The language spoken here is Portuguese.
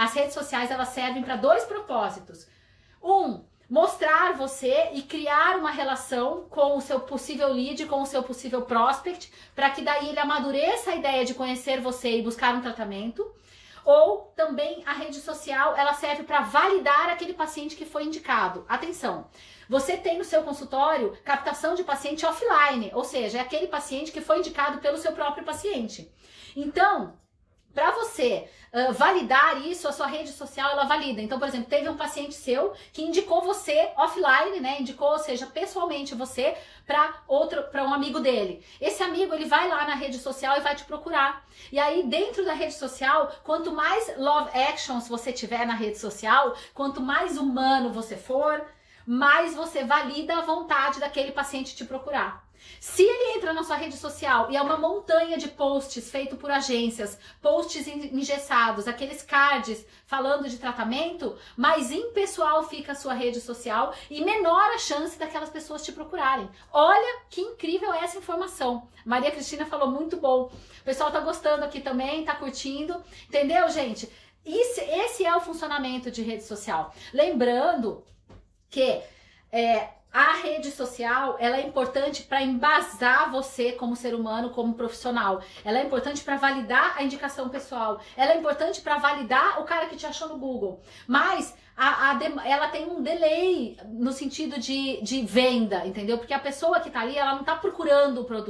As redes sociais elas servem para dois propósitos. Um, mostrar você e criar uma relação com o seu possível lead, com o seu possível prospect, para que daí ele amadureça a ideia de conhecer você e buscar um tratamento. Ou também a rede social, ela serve para validar aquele paciente que foi indicado. Atenção, você tem no seu consultório captação de paciente offline, ou seja, é aquele paciente que foi indicado pelo seu próprio paciente. Então, para você validar isso, a sua rede social ela valida. Então, por exemplo, teve um paciente seu que indicou você offline, né? Indicou, ou seja, pessoalmente você para outro, para um amigo dele. Esse amigo ele vai lá na rede social e vai te procurar. E aí dentro da rede social, quanto mais love actions você tiver na rede social, quanto mais humano você for, mais você valida a vontade daquele paciente te procurar. Se ele entra na sua rede social e é uma montanha de posts feito por agências, posts engessados, aqueles cards falando de tratamento, mais impessoal fica a sua rede social e menor a chance daquelas pessoas te procurarem. Olha que incrível essa informação. Maria Cristina falou muito bom. O pessoal tá gostando aqui também, tá curtindo. Entendeu, gente? Esse, esse é o funcionamento de rede social. Lembrando que é, a rede social ela é importante para embasar você como ser humano, como profissional. Ela é importante para validar a indicação pessoal. Ela é importante para validar o cara que te achou no Google. Mas a, a, ela tem um delay no sentido de, de venda, entendeu? Porque a pessoa que está ali, ela não está procurando o produto,